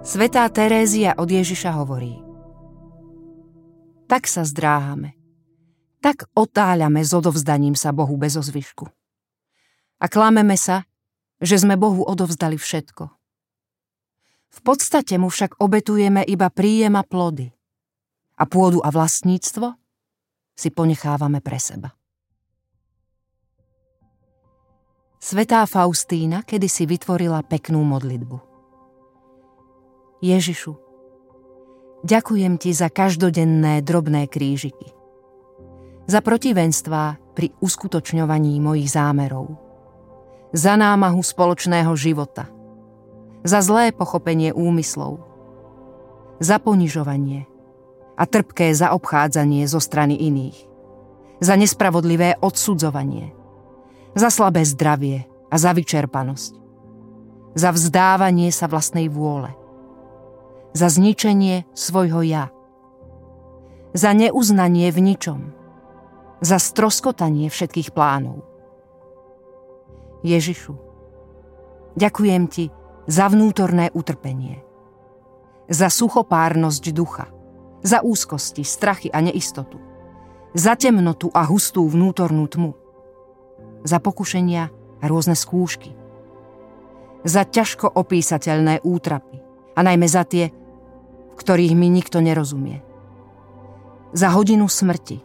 Svetá Terézia od Ježiša hovorí Tak sa zdráhame, tak otáľame s odovzdaním sa Bohu bez ozvyšku. A klameme sa, že sme Bohu odovzdali všetko. V podstate mu však obetujeme iba príjem a plody. A pôdu a vlastníctvo si ponechávame pre seba. Svetá Faustína kedysi vytvorila peknú modlitbu. Ježišu, ďakujem ti za každodenné drobné krížiky. Za protivenstvá pri uskutočňovaní mojich zámerov. Za námahu spoločného života. Za zlé pochopenie úmyslov. Za ponižovanie a trpké zaobchádzanie zo strany iných. Za nespravodlivé odsudzovanie – za slabé zdravie a za vyčerpanosť. Za vzdávanie sa vlastnej vôle. Za zničenie svojho ja. Za neuznanie v ničom. Za stroskotanie všetkých plánov. Ježišu, ďakujem ti za vnútorné utrpenie. Za suchopárnosť ducha. Za úzkosti, strachy a neistotu. Za temnotu a hustú vnútornú tmu za pokušenia a rôzne skúšky. Za ťažko opísateľné útrapy a najmä za tie, v ktorých mi nikto nerozumie. Za hodinu smrti,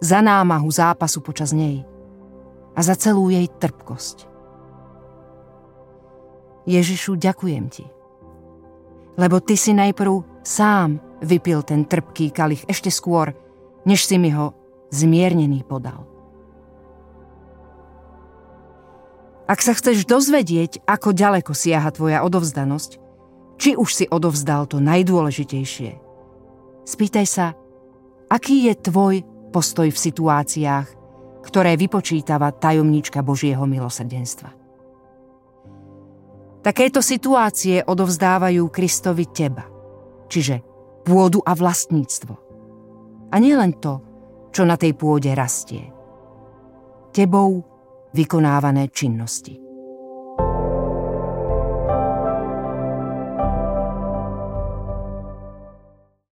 za námahu zápasu počas nej a za celú jej trpkosť. Ježišu, ďakujem ti, lebo ty si najprv sám vypil ten trpký kalich ešte skôr, než si mi ho zmiernený podal. Ak sa chceš dozvedieť, ako ďaleko siaha tvoja odovzdanosť, či už si odovzdal to najdôležitejšie, spýtaj sa, aký je tvoj postoj v situáciách, ktoré vypočítava tajomníčka Božieho milosrdenstva. Takéto situácie odovzdávajú Kristovi teba, čiže pôdu a vlastníctvo. A nielen to, čo na tej pôde rastie. Tebou vykonávané činnosti.